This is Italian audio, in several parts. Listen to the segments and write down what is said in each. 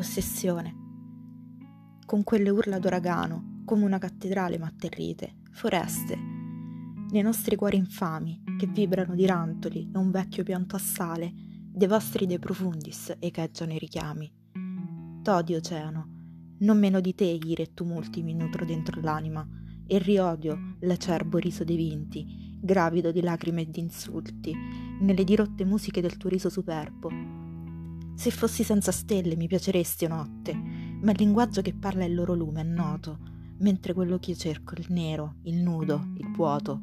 ossessione. Con quelle urla d'uragano, come una cattedrale m'atterrite, foreste, nei nostri cuori infami, che vibrano di rantoli e un vecchio pianto a sale, dei vostri dei profundis echeggiano i richiami. T'odi, oceano, non meno di te ire e tumulti mi nutro dentro l'anima, e riodio l'acerbo riso dei vinti, gravido di lacrime e di insulti, nelle dirotte musiche del tuo riso superbo. Se fossi senza stelle mi piaceresti o notte, ma il linguaggio che parla il loro lume è noto, mentre quello che io cerco è il nero, il nudo, il vuoto.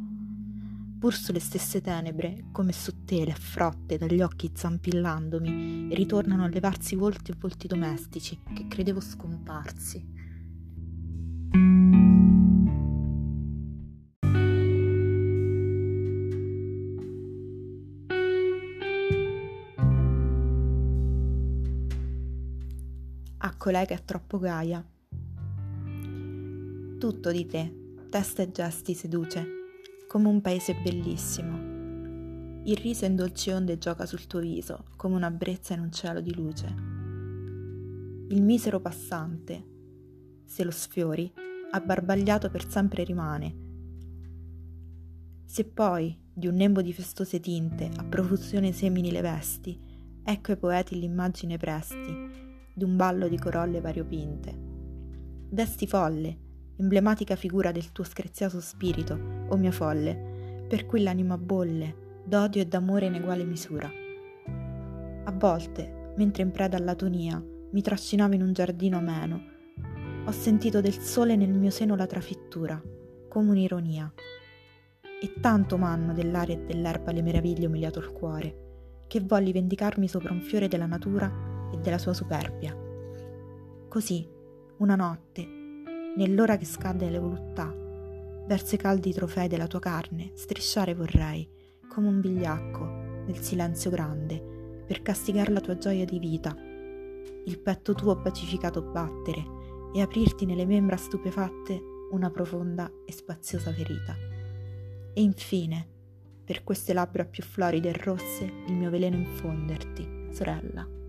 Pur sulle stesse tenebre, come su tele frotte dagli occhi zampillandomi, ritornano a levarsi volti e volti domestici che credevo scomparsi. A colei che è troppo gaia. Tutto di te, testa e gesti seduce, come un paese bellissimo. Il riso in dolci onde gioca sul tuo viso, come una brezza in un cielo di luce. Il misero passante, se lo sfiori, abbarbagliato per sempre rimane. Se poi, di un nembo di festose tinte, a profusione semini le vesti, ecco ai poeti l'immagine presti, di un ballo di corolle variopinte. Vesti folle, emblematica figura del tuo screziato spirito, o mia folle, per cui l'anima bolle, d'odio e d'amore in eguale misura. A volte, mentre in preda all'atonia, mi trascinavo in un giardino ameno, ho sentito del sole nel mio seno la trafittura, come un'ironia. E tanto m'hanno dell'aria e dell'erba le meraviglie umiliato il cuore, che volli vendicarmi sopra un fiore della natura e della sua superbia. Così, una notte, nell'ora che scade le voluttà, verso i caldi trofei della tua carne, strisciare vorrei, come un vigliacco, nel silenzio grande, per castigare la tua gioia di vita, il petto tuo pacificato battere e aprirti nelle membra stupefatte una profonda e spaziosa ferita. E infine, per queste labbra più floride e rosse, il mio veleno infonderti, sorella.